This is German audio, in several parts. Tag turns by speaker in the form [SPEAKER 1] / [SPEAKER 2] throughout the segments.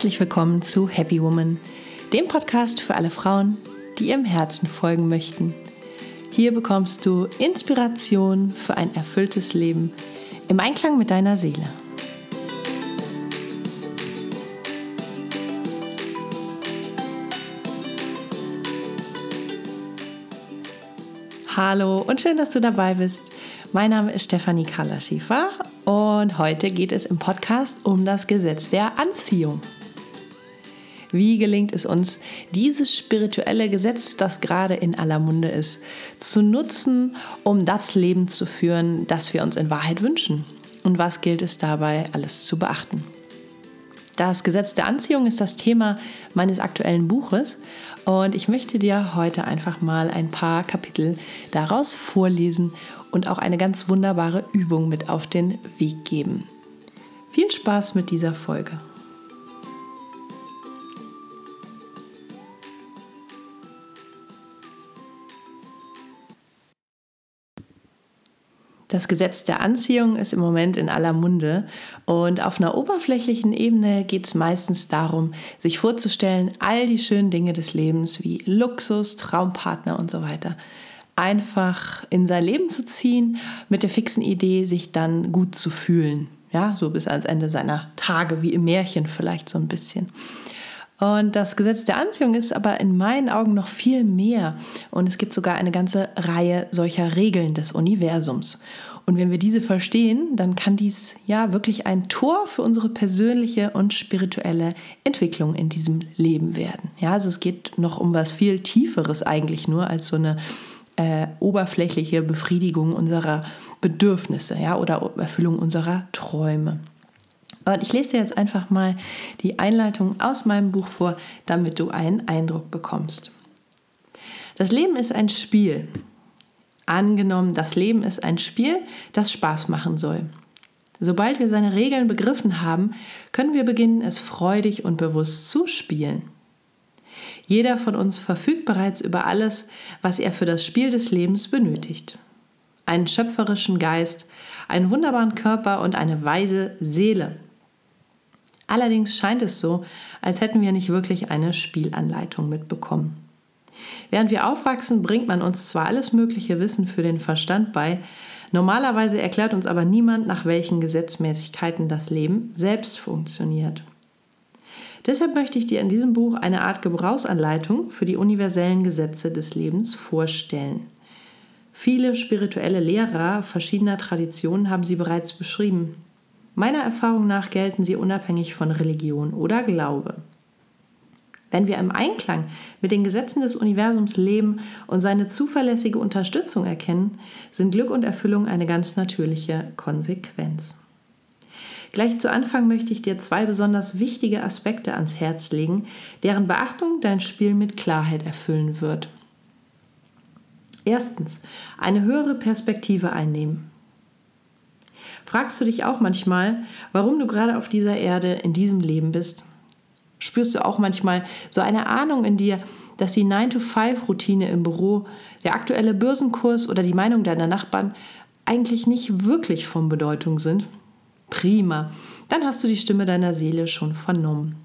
[SPEAKER 1] Herzlich willkommen zu Happy Woman, dem Podcast für alle Frauen, die ihrem Herzen folgen möchten. Hier bekommst du Inspiration für ein erfülltes Leben im Einklang mit deiner Seele. Hallo und schön, dass du dabei bist. Mein Name ist Stefanie Kalaschiefer und heute geht es im Podcast um das Gesetz der Anziehung. Wie gelingt es uns, dieses spirituelle Gesetz, das gerade in aller Munde ist, zu nutzen, um das Leben zu führen, das wir uns in Wahrheit wünschen? Und was gilt es dabei alles zu beachten? Das Gesetz der Anziehung ist das Thema meines aktuellen Buches und ich möchte dir heute einfach mal ein paar Kapitel daraus vorlesen und auch eine ganz wunderbare Übung mit auf den Weg geben. Viel Spaß mit dieser Folge. Das Gesetz der Anziehung ist im Moment in aller Munde und auf einer oberflächlichen Ebene geht es meistens darum, sich vorzustellen, all die schönen Dinge des Lebens wie Luxus, Traumpartner und so weiter einfach in sein Leben zu ziehen, mit der fixen Idee, sich dann gut zu fühlen. Ja, so bis ans Ende seiner Tage, wie im Märchen vielleicht so ein bisschen. Und das Gesetz der Anziehung ist aber in meinen Augen noch viel mehr. Und es gibt sogar eine ganze Reihe solcher Regeln des Universums. Und wenn wir diese verstehen, dann kann dies ja wirklich ein Tor für unsere persönliche und spirituelle Entwicklung in diesem Leben werden. Ja, also es geht noch um was viel Tieferes eigentlich nur als so eine äh, oberflächliche Befriedigung unserer Bedürfnisse ja, oder Erfüllung unserer Träume. Und ich lese dir jetzt einfach mal die Einleitung aus meinem Buch vor, damit du einen Eindruck bekommst. Das Leben ist ein Spiel. Angenommen, das Leben ist ein Spiel, das Spaß machen soll. Sobald wir seine Regeln begriffen haben, können wir beginnen, es freudig und bewusst zu spielen. Jeder von uns verfügt bereits über alles, was er für das Spiel des Lebens benötigt. Einen schöpferischen Geist, einen wunderbaren Körper und eine weise Seele. Allerdings scheint es so, als hätten wir nicht wirklich eine Spielanleitung mitbekommen. Während wir aufwachsen, bringt man uns zwar alles mögliche Wissen für den Verstand bei, normalerweise erklärt uns aber niemand, nach welchen Gesetzmäßigkeiten das Leben selbst funktioniert. Deshalb möchte ich dir in diesem Buch eine Art Gebrauchsanleitung für die universellen Gesetze des Lebens vorstellen. Viele spirituelle Lehrer verschiedener Traditionen haben sie bereits beschrieben. Meiner Erfahrung nach gelten sie unabhängig von Religion oder Glaube. Wenn wir im Einklang mit den Gesetzen des Universums leben und seine zuverlässige Unterstützung erkennen, sind Glück und Erfüllung eine ganz natürliche Konsequenz. Gleich zu Anfang möchte ich dir zwei besonders wichtige Aspekte ans Herz legen, deren Beachtung dein Spiel mit Klarheit erfüllen wird. Erstens, eine höhere Perspektive einnehmen. Fragst du dich auch manchmal, warum du gerade auf dieser Erde in diesem Leben bist? Spürst du auch manchmal so eine Ahnung in dir, dass die 9-to-5-Routine im Büro, der aktuelle Börsenkurs oder die Meinung deiner Nachbarn eigentlich nicht wirklich von Bedeutung sind? Prima, dann hast du die Stimme deiner Seele schon vernommen.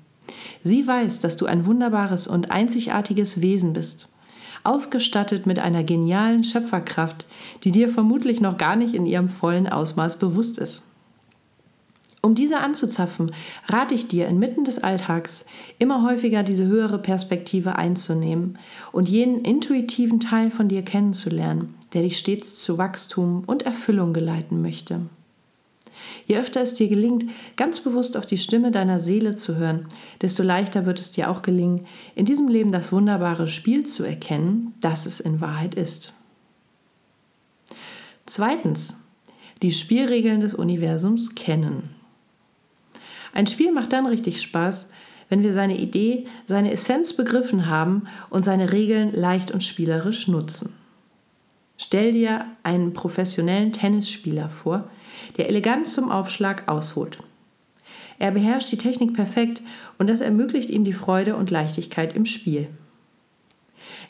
[SPEAKER 1] Sie weiß, dass du ein wunderbares und einzigartiges Wesen bist, ausgestattet mit einer genialen Schöpferkraft, die dir vermutlich noch gar nicht in ihrem vollen Ausmaß bewusst ist. Um diese anzuzapfen, rate ich dir inmitten des Alltags immer häufiger diese höhere Perspektive einzunehmen und jenen intuitiven Teil von dir kennenzulernen, der dich stets zu Wachstum und Erfüllung geleiten möchte. Je öfter es dir gelingt, ganz bewusst auf die Stimme deiner Seele zu hören, desto leichter wird es dir auch gelingen, in diesem Leben das wunderbare Spiel zu erkennen, das es in Wahrheit ist. Zweitens, die Spielregeln des Universums kennen. Ein Spiel macht dann richtig Spaß, wenn wir seine Idee, seine Essenz begriffen haben und seine Regeln leicht und spielerisch nutzen. Stell dir einen professionellen Tennisspieler vor, der elegant zum Aufschlag ausholt. Er beherrscht die Technik perfekt und das ermöglicht ihm die Freude und Leichtigkeit im Spiel.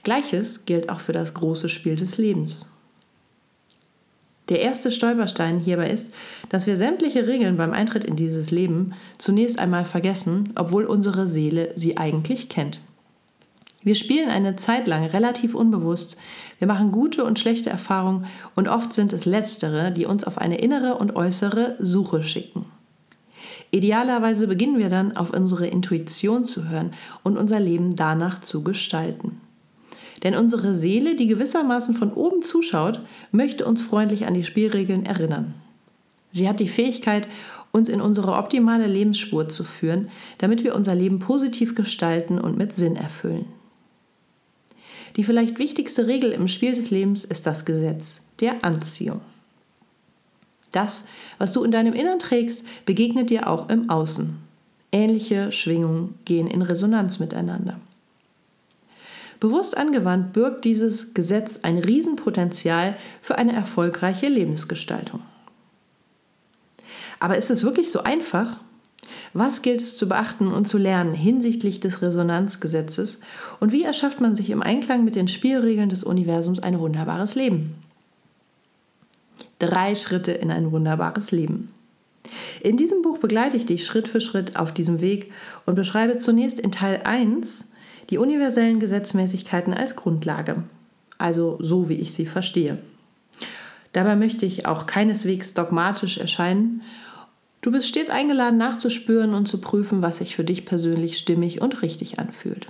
[SPEAKER 1] Gleiches gilt auch für das große Spiel des Lebens. Der erste Stolperstein hierbei ist, dass wir sämtliche Regeln beim Eintritt in dieses Leben zunächst einmal vergessen, obwohl unsere Seele sie eigentlich kennt. Wir spielen eine Zeit lang relativ unbewusst, wir machen gute und schlechte Erfahrungen und oft sind es letztere, die uns auf eine innere und äußere Suche schicken. Idealerweise beginnen wir dann auf unsere Intuition zu hören und unser Leben danach zu gestalten. Denn unsere Seele, die gewissermaßen von oben zuschaut, möchte uns freundlich an die Spielregeln erinnern. Sie hat die Fähigkeit, uns in unsere optimale Lebensspur zu führen, damit wir unser Leben positiv gestalten und mit Sinn erfüllen. Die vielleicht wichtigste Regel im Spiel des Lebens ist das Gesetz der Anziehung. Das, was du in deinem Innern trägst, begegnet dir auch im Außen. Ähnliche Schwingungen gehen in Resonanz miteinander. Bewusst angewandt birgt dieses Gesetz ein Riesenpotenzial für eine erfolgreiche Lebensgestaltung. Aber ist es wirklich so einfach? Was gilt es zu beachten und zu lernen hinsichtlich des Resonanzgesetzes? Und wie erschafft man sich im Einklang mit den Spielregeln des Universums ein wunderbares Leben? Drei Schritte in ein wunderbares Leben. In diesem Buch begleite ich dich Schritt für Schritt auf diesem Weg und beschreibe zunächst in Teil 1 die universellen Gesetzmäßigkeiten als Grundlage, also so wie ich sie verstehe. Dabei möchte ich auch keineswegs dogmatisch erscheinen. Du bist stets eingeladen nachzuspüren und zu prüfen, was sich für dich persönlich stimmig und richtig anfühlt.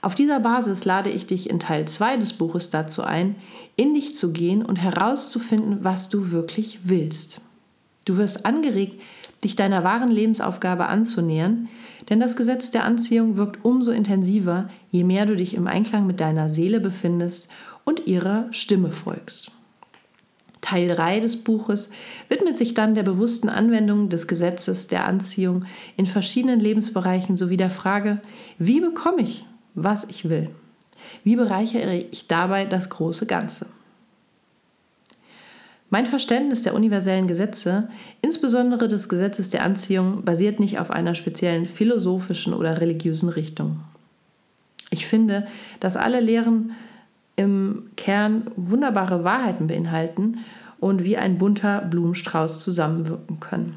[SPEAKER 1] Auf dieser Basis lade ich dich in Teil 2 des Buches dazu ein, in dich zu gehen und herauszufinden, was du wirklich willst. Du wirst angeregt, dich deiner wahren Lebensaufgabe anzunähern, denn das Gesetz der Anziehung wirkt umso intensiver, je mehr du dich im Einklang mit deiner Seele befindest und ihrer Stimme folgst. Teil 3 des Buches widmet sich dann der bewussten Anwendung des Gesetzes der Anziehung in verschiedenen Lebensbereichen sowie der Frage, wie bekomme ich, was ich will? Wie bereichere ich dabei das große Ganze? Mein Verständnis der universellen Gesetze, insbesondere des Gesetzes der Anziehung, basiert nicht auf einer speziellen philosophischen oder religiösen Richtung. Ich finde, dass alle Lehren im Kern wunderbare Wahrheiten beinhalten und wie ein bunter Blumenstrauß zusammenwirken können.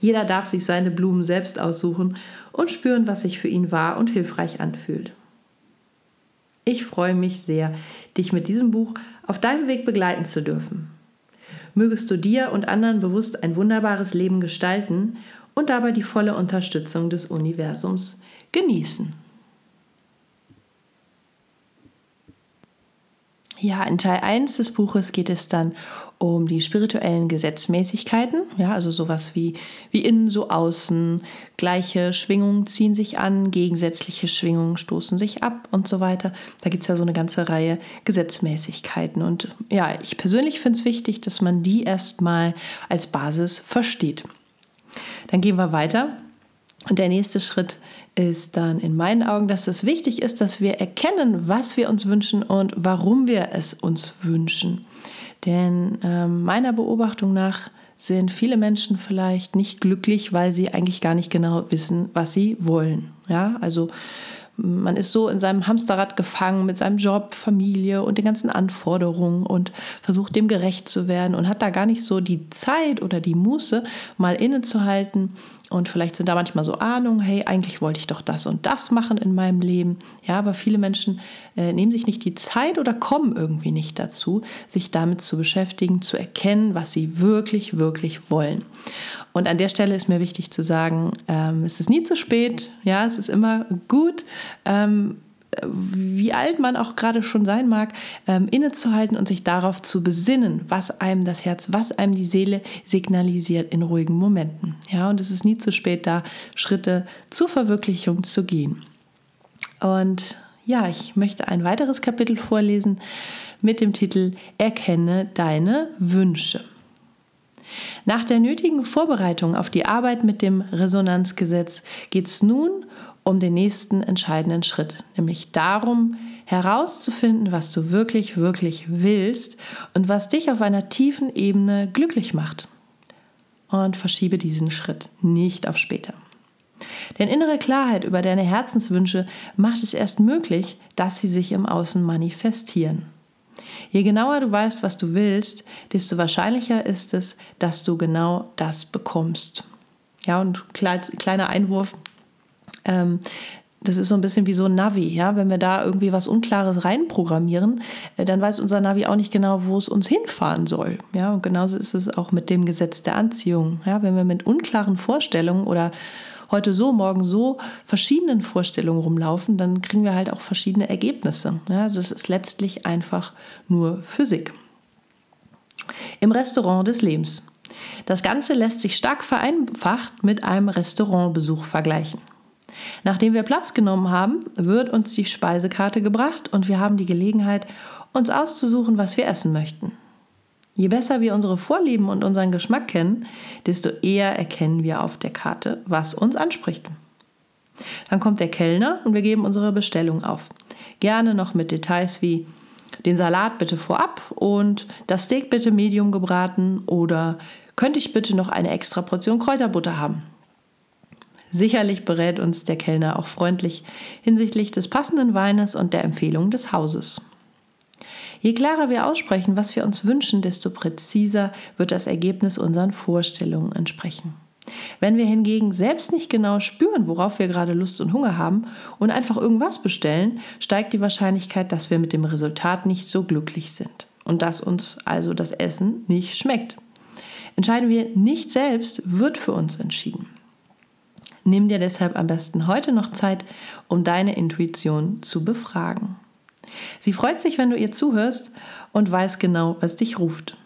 [SPEAKER 1] Jeder darf sich seine Blumen selbst aussuchen und spüren, was sich für ihn wahr und hilfreich anfühlt. Ich freue mich sehr, dich mit diesem Buch auf deinem Weg begleiten zu dürfen. Mögest du dir und anderen bewusst ein wunderbares Leben gestalten und dabei die volle Unterstützung des Universums genießen. Ja, in Teil 1 des Buches geht es dann um die spirituellen Gesetzmäßigkeiten, ja, also sowas wie, wie innen so außen, gleiche Schwingungen ziehen sich an, gegensätzliche Schwingungen stoßen sich ab und so weiter. Da gibt es ja so eine ganze Reihe Gesetzmäßigkeiten. Und ja, ich persönlich finde es wichtig, dass man die erstmal als Basis versteht. Dann gehen wir weiter. Und der nächste Schritt ist dann in meinen Augen, dass es wichtig ist, dass wir erkennen, was wir uns wünschen und warum wir es uns wünschen. Denn äh, meiner Beobachtung nach sind viele Menschen vielleicht nicht glücklich, weil sie eigentlich gar nicht genau wissen, was sie wollen. Ja, also man ist so in seinem Hamsterrad gefangen mit seinem Job, Familie und den ganzen Anforderungen und versucht dem gerecht zu werden und hat da gar nicht so die Zeit oder die Muße, mal innezuhalten. Und vielleicht sind da manchmal so Ahnungen, hey, eigentlich wollte ich doch das und das machen in meinem Leben. Ja, aber viele Menschen äh, nehmen sich nicht die Zeit oder kommen irgendwie nicht dazu, sich damit zu beschäftigen, zu erkennen, was sie wirklich, wirklich wollen. Und an der Stelle ist mir wichtig zu sagen, ähm, es ist nie zu spät, ja, es ist immer gut, ähm, wie alt man auch gerade schon sein mag, ähm, innezuhalten und sich darauf zu besinnen, was einem das Herz, was einem die Seele signalisiert in ruhigen Momenten. Ja, und es ist nie zu spät, da Schritte zur Verwirklichung zu gehen. Und ja, ich möchte ein weiteres Kapitel vorlesen mit dem Titel Erkenne deine Wünsche. Nach der nötigen Vorbereitung auf die Arbeit mit dem Resonanzgesetz geht es nun um den nächsten entscheidenden Schritt, nämlich darum herauszufinden, was du wirklich, wirklich willst und was dich auf einer tiefen Ebene glücklich macht. Und verschiebe diesen Schritt nicht auf später. Denn innere Klarheit über deine Herzenswünsche macht es erst möglich, dass sie sich im Außen manifestieren. Je genauer du weißt, was du willst, desto wahrscheinlicher ist es, dass du genau das bekommst. Ja, und kleiner Einwurf. Ähm, das ist so ein bisschen wie so ein Navi, ja. Wenn wir da irgendwie was Unklares reinprogrammieren, äh, dann weiß unser Navi auch nicht genau, wo es uns hinfahren soll. Ja, und genauso ist es auch mit dem Gesetz der Anziehung. Ja, wenn wir mit unklaren Vorstellungen oder heute so, morgen so verschiedenen Vorstellungen rumlaufen, dann kriegen wir halt auch verschiedene Ergebnisse. Ja, also es ist letztlich einfach nur Physik. Im Restaurant des Lebens. Das Ganze lässt sich stark vereinfacht mit einem Restaurantbesuch vergleichen. Nachdem wir Platz genommen haben, wird uns die Speisekarte gebracht und wir haben die Gelegenheit, uns auszusuchen, was wir essen möchten. Je besser wir unsere Vorlieben und unseren Geschmack kennen, desto eher erkennen wir auf der Karte, was uns anspricht. Dann kommt der Kellner und wir geben unsere Bestellung auf. Gerne noch mit Details wie den Salat bitte vorab und das Steak bitte medium gebraten oder könnte ich bitte noch eine extra Portion Kräuterbutter haben. Sicherlich berät uns der Kellner auch freundlich hinsichtlich des passenden Weines und der Empfehlung des Hauses. Je klarer wir aussprechen, was wir uns wünschen, desto präziser wird das Ergebnis unseren Vorstellungen entsprechen. Wenn wir hingegen selbst nicht genau spüren, worauf wir gerade Lust und Hunger haben und einfach irgendwas bestellen, steigt die Wahrscheinlichkeit, dass wir mit dem Resultat nicht so glücklich sind und dass uns also das Essen nicht schmeckt. Entscheiden wir nicht selbst, wird für uns entschieden. Nimm dir deshalb am besten heute noch Zeit, um deine Intuition zu befragen. Sie freut sich, wenn du ihr zuhörst und weiß genau, was dich ruft.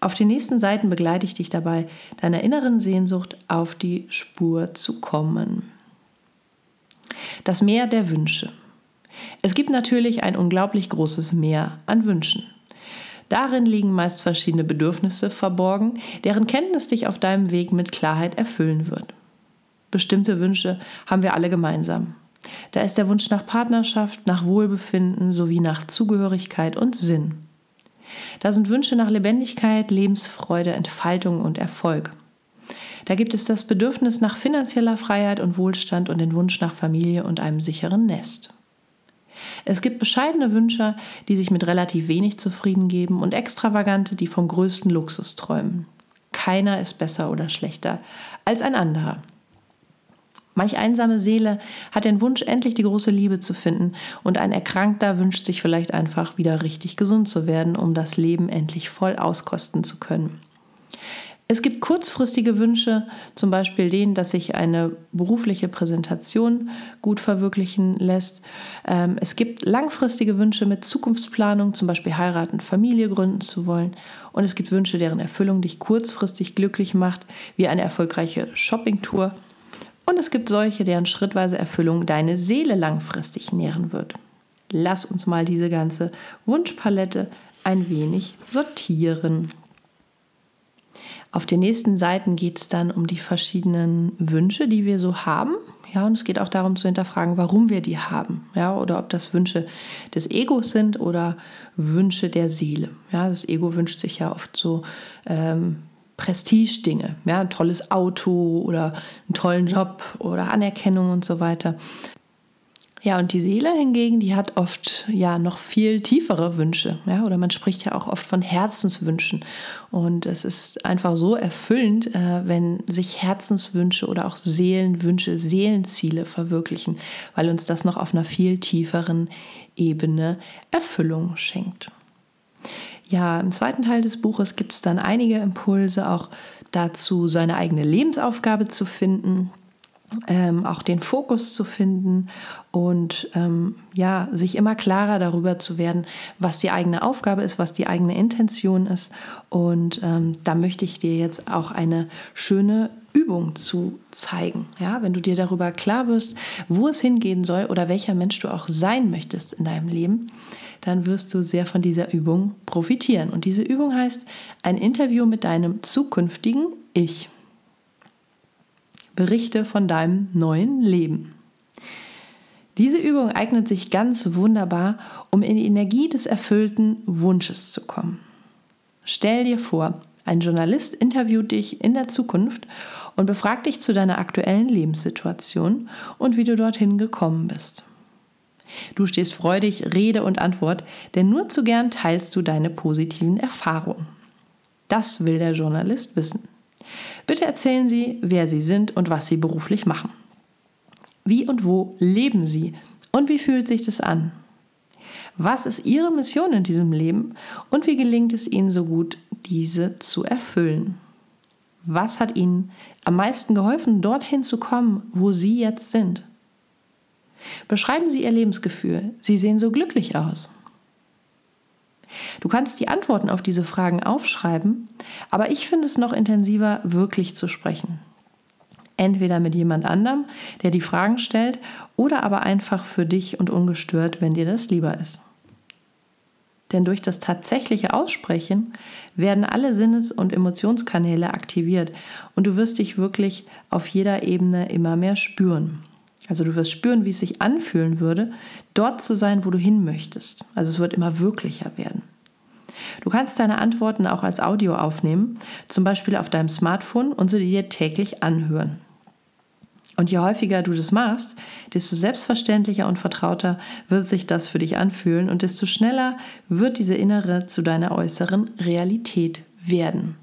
[SPEAKER 1] Auf den nächsten Seiten begleite ich dich dabei, deiner inneren Sehnsucht auf die Spur zu kommen. Das Meer der Wünsche. Es gibt natürlich ein unglaublich großes Meer an Wünschen. Darin liegen meist verschiedene Bedürfnisse verborgen, deren Kenntnis dich auf deinem Weg mit Klarheit erfüllen wird. Bestimmte Wünsche haben wir alle gemeinsam. Da ist der Wunsch nach Partnerschaft, nach Wohlbefinden sowie nach Zugehörigkeit und Sinn. Da sind Wünsche nach Lebendigkeit, Lebensfreude, Entfaltung und Erfolg. Da gibt es das Bedürfnis nach finanzieller Freiheit und Wohlstand und den Wunsch nach Familie und einem sicheren Nest. Es gibt bescheidene Wünsche, die sich mit relativ wenig zufrieden geben und extravagante, die vom größten Luxus träumen. Keiner ist besser oder schlechter als ein anderer. Manch einsame Seele hat den Wunsch, endlich die große Liebe zu finden, und ein Erkrankter wünscht sich vielleicht einfach wieder richtig gesund zu werden, um das Leben endlich voll auskosten zu können. Es gibt kurzfristige Wünsche, zum Beispiel den, dass sich eine berufliche Präsentation gut verwirklichen lässt. Ähm, es gibt langfristige Wünsche mit Zukunftsplanung, zum Beispiel heiraten, Familie gründen zu wollen. Und es gibt Wünsche, deren Erfüllung dich kurzfristig glücklich macht, wie eine erfolgreiche Shoppingtour und es gibt solche, deren schrittweise Erfüllung deine Seele langfristig nähren wird. Lass uns mal diese ganze Wunschpalette ein wenig sortieren. Auf den nächsten Seiten geht es dann um die verschiedenen Wünsche, die wir so haben. Ja, und es geht auch darum zu hinterfragen, warum wir die haben. Ja, oder ob das Wünsche des Egos sind oder Wünsche der Seele. Ja, das Ego wünscht sich ja oft so ähm, Prestigedinge, ja, ein tolles Auto oder einen tollen Job oder Anerkennung und so weiter. Ja, und die Seele hingegen, die hat oft ja noch viel tiefere Wünsche, ja, oder man spricht ja auch oft von Herzenswünschen. Und es ist einfach so erfüllend, äh, wenn sich Herzenswünsche oder auch Seelenwünsche, Seelenziele verwirklichen, weil uns das noch auf einer viel tieferen Ebene Erfüllung schenkt. Ja, im zweiten Teil des Buches gibt es dann einige Impulse auch dazu, seine eigene Lebensaufgabe zu finden, ähm, auch den Fokus zu finden und ähm, ja, sich immer klarer darüber zu werden, was die eigene Aufgabe ist, was die eigene Intention ist. Und ähm, da möchte ich dir jetzt auch eine schöne Übung zu zeigen. Ja, wenn du dir darüber klar wirst, wo es hingehen soll oder welcher Mensch du auch sein möchtest in deinem Leben, dann wirst du sehr von dieser Übung profitieren. Und diese Übung heißt ein Interview mit deinem zukünftigen Ich. Berichte von deinem neuen Leben. Diese Übung eignet sich ganz wunderbar, um in die Energie des erfüllten Wunsches zu kommen. Stell dir vor, ein Journalist interviewt dich in der Zukunft und befragt dich zu deiner aktuellen Lebenssituation und wie du dorthin gekommen bist. Du stehst freudig Rede und Antwort, denn nur zu gern teilst du deine positiven Erfahrungen. Das will der Journalist wissen. Bitte erzählen Sie, wer Sie sind und was Sie beruflich machen. Wie und wo leben Sie und wie fühlt sich das an? Was ist Ihre Mission in diesem Leben und wie gelingt es Ihnen so gut, diese zu erfüllen? Was hat Ihnen am meisten geholfen, dorthin zu kommen, wo Sie jetzt sind? Beschreiben Sie Ihr Lebensgefühl. Sie sehen so glücklich aus. Du kannst die Antworten auf diese Fragen aufschreiben, aber ich finde es noch intensiver, wirklich zu sprechen. Entweder mit jemand anderem, der die Fragen stellt, oder aber einfach für dich und ungestört, wenn dir das lieber ist. Denn durch das tatsächliche Aussprechen werden alle Sinnes- und Emotionskanäle aktiviert und du wirst dich wirklich auf jeder Ebene immer mehr spüren. Also du wirst spüren, wie es sich anfühlen würde, dort zu sein, wo du hin möchtest. Also es wird immer wirklicher werden. Du kannst deine Antworten auch als Audio aufnehmen, zum Beispiel auf deinem Smartphone und sie dir täglich anhören. Und je häufiger du das machst, desto selbstverständlicher und vertrauter wird sich das für dich anfühlen und desto schneller wird diese innere zu deiner äußeren Realität werden.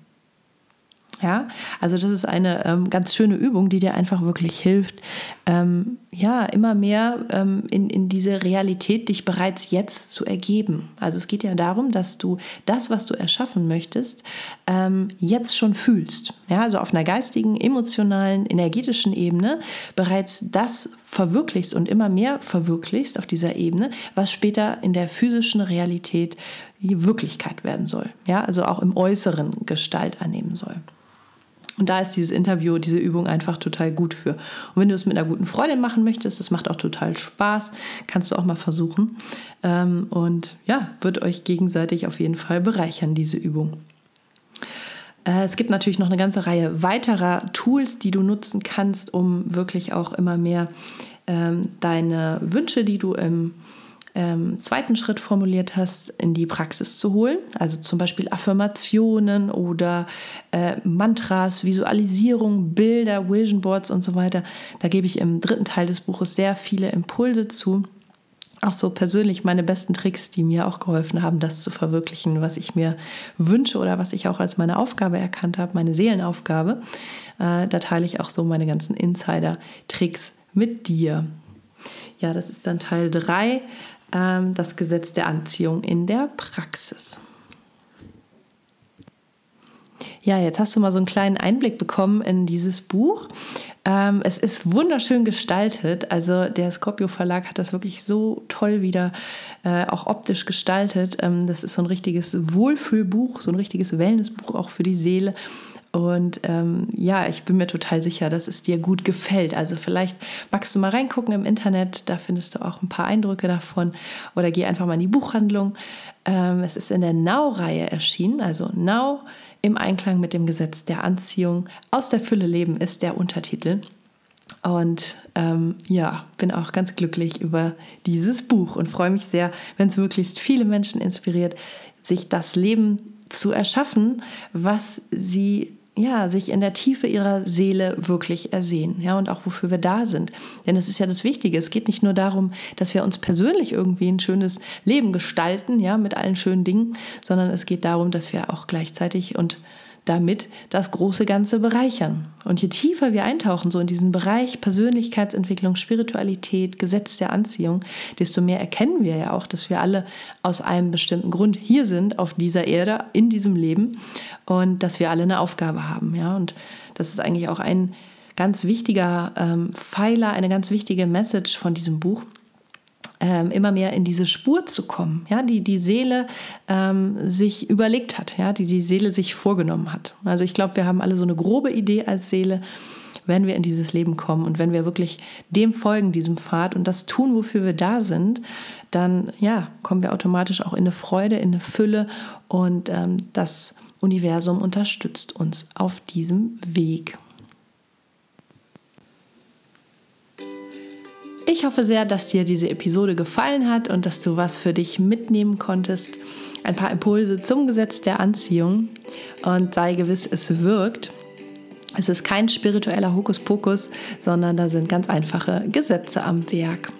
[SPEAKER 1] Ja, also das ist eine ähm, ganz schöne Übung, die dir einfach wirklich hilft, ähm, ja, immer mehr ähm, in, in diese Realität dich bereits jetzt zu ergeben. Also es geht ja darum, dass du das, was du erschaffen möchtest, ähm, jetzt schon fühlst. Ja, also auf einer geistigen, emotionalen, energetischen Ebene bereits das verwirklichst und immer mehr verwirklichst auf dieser Ebene, was später in der physischen Realität Wirklichkeit werden soll. Ja, also auch im Äußeren Gestalt annehmen soll. Und da ist dieses Interview, diese Übung einfach total gut für. Und wenn du es mit einer guten Freundin machen möchtest, das macht auch total Spaß, kannst du auch mal versuchen. Ähm, und ja, wird euch gegenseitig auf jeden Fall bereichern, diese Übung. Äh, es gibt natürlich noch eine ganze Reihe weiterer Tools, die du nutzen kannst, um wirklich auch immer mehr ähm, deine Wünsche, die du im ähm, zweiten Schritt formuliert hast, in die Praxis zu holen. Also zum Beispiel Affirmationen oder äh, Mantras, Visualisierung, Bilder, Vision Boards und so weiter. Da gebe ich im dritten Teil des Buches sehr viele Impulse zu. Auch so persönlich meine besten Tricks, die mir auch geholfen haben, das zu verwirklichen, was ich mir wünsche oder was ich auch als meine Aufgabe erkannt habe, meine Seelenaufgabe. Äh, da teile ich auch so meine ganzen Insider-Tricks mit dir. Ja, das ist dann Teil 3 ähm, das Gesetz der Anziehung in der Praxis. Ja, jetzt hast du mal so einen kleinen Einblick bekommen in dieses Buch. Ähm, es ist wunderschön gestaltet. Also der Scorpio Verlag hat das wirklich so toll wieder äh, auch optisch gestaltet. Ähm, das ist so ein richtiges Wohlfühlbuch, so ein richtiges Wellnessbuch auch für die Seele. Und ähm, ja, ich bin mir total sicher, dass es dir gut gefällt. Also vielleicht magst du mal reingucken im Internet, da findest du auch ein paar Eindrücke davon. Oder geh einfach mal in die Buchhandlung. Ähm, es ist in der Now-Reihe erschienen, also Now im Einklang mit dem Gesetz der Anziehung. Aus der Fülle leben ist der Untertitel. Und ähm, ja, bin auch ganz glücklich über dieses Buch und freue mich sehr, wenn es möglichst viele Menschen inspiriert, sich das Leben zu erschaffen, was sie ja, sich in der Tiefe ihrer Seele wirklich ersehen, ja, und auch wofür wir da sind. Denn das ist ja das Wichtige. Es geht nicht nur darum, dass wir uns persönlich irgendwie ein schönes Leben gestalten, ja, mit allen schönen Dingen, sondern es geht darum, dass wir auch gleichzeitig und damit das große Ganze bereichern. Und je tiefer wir eintauchen, so in diesen Bereich Persönlichkeitsentwicklung, Spiritualität, Gesetz der Anziehung, desto mehr erkennen wir ja auch, dass wir alle aus einem bestimmten Grund hier sind, auf dieser Erde, in diesem Leben und dass wir alle eine Aufgabe haben. Ja? Und das ist eigentlich auch ein ganz wichtiger ähm, Pfeiler, eine ganz wichtige Message von diesem Buch ähm, immer mehr in diese Spur zu kommen, ja, die die Seele ähm, sich überlegt hat, ja, die die Seele sich vorgenommen hat. Also ich glaube, wir haben alle so eine grobe Idee als Seele, wenn wir in dieses Leben kommen und wenn wir wirklich dem folgen, diesem Pfad und das tun, wofür wir da sind, dann ja, kommen wir automatisch auch in eine Freude, in eine Fülle und ähm, das Universum unterstützt uns auf diesem Weg. Ich hoffe sehr, dass dir diese Episode gefallen hat und dass du was für dich mitnehmen konntest. Ein paar Impulse zum Gesetz der Anziehung und sei gewiss, es wirkt. Es ist kein spiritueller Hokuspokus, sondern da sind ganz einfache Gesetze am Werk.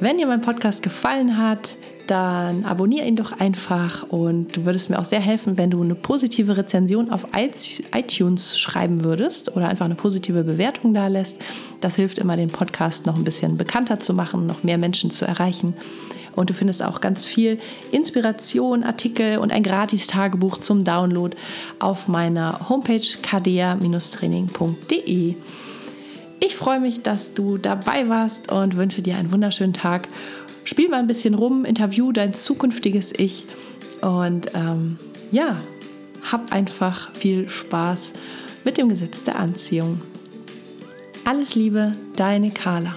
[SPEAKER 1] Wenn dir mein Podcast gefallen hat, dann abonniere ihn doch einfach und du würdest mir auch sehr helfen, wenn du eine positive Rezension auf iTunes schreiben würdest oder einfach eine positive Bewertung da lässt. Das hilft immer, den Podcast noch ein bisschen bekannter zu machen, noch mehr Menschen zu erreichen. Und du findest auch ganz viel Inspiration, Artikel und ein Gratis-Tagebuch zum Download auf meiner Homepage kadea-training.de. Ich freue mich, dass du dabei warst und wünsche dir einen wunderschönen Tag. Spiel mal ein bisschen rum, interview dein zukünftiges Ich und ähm, ja, hab einfach viel Spaß mit dem Gesetz der Anziehung. Alles Liebe, deine Carla.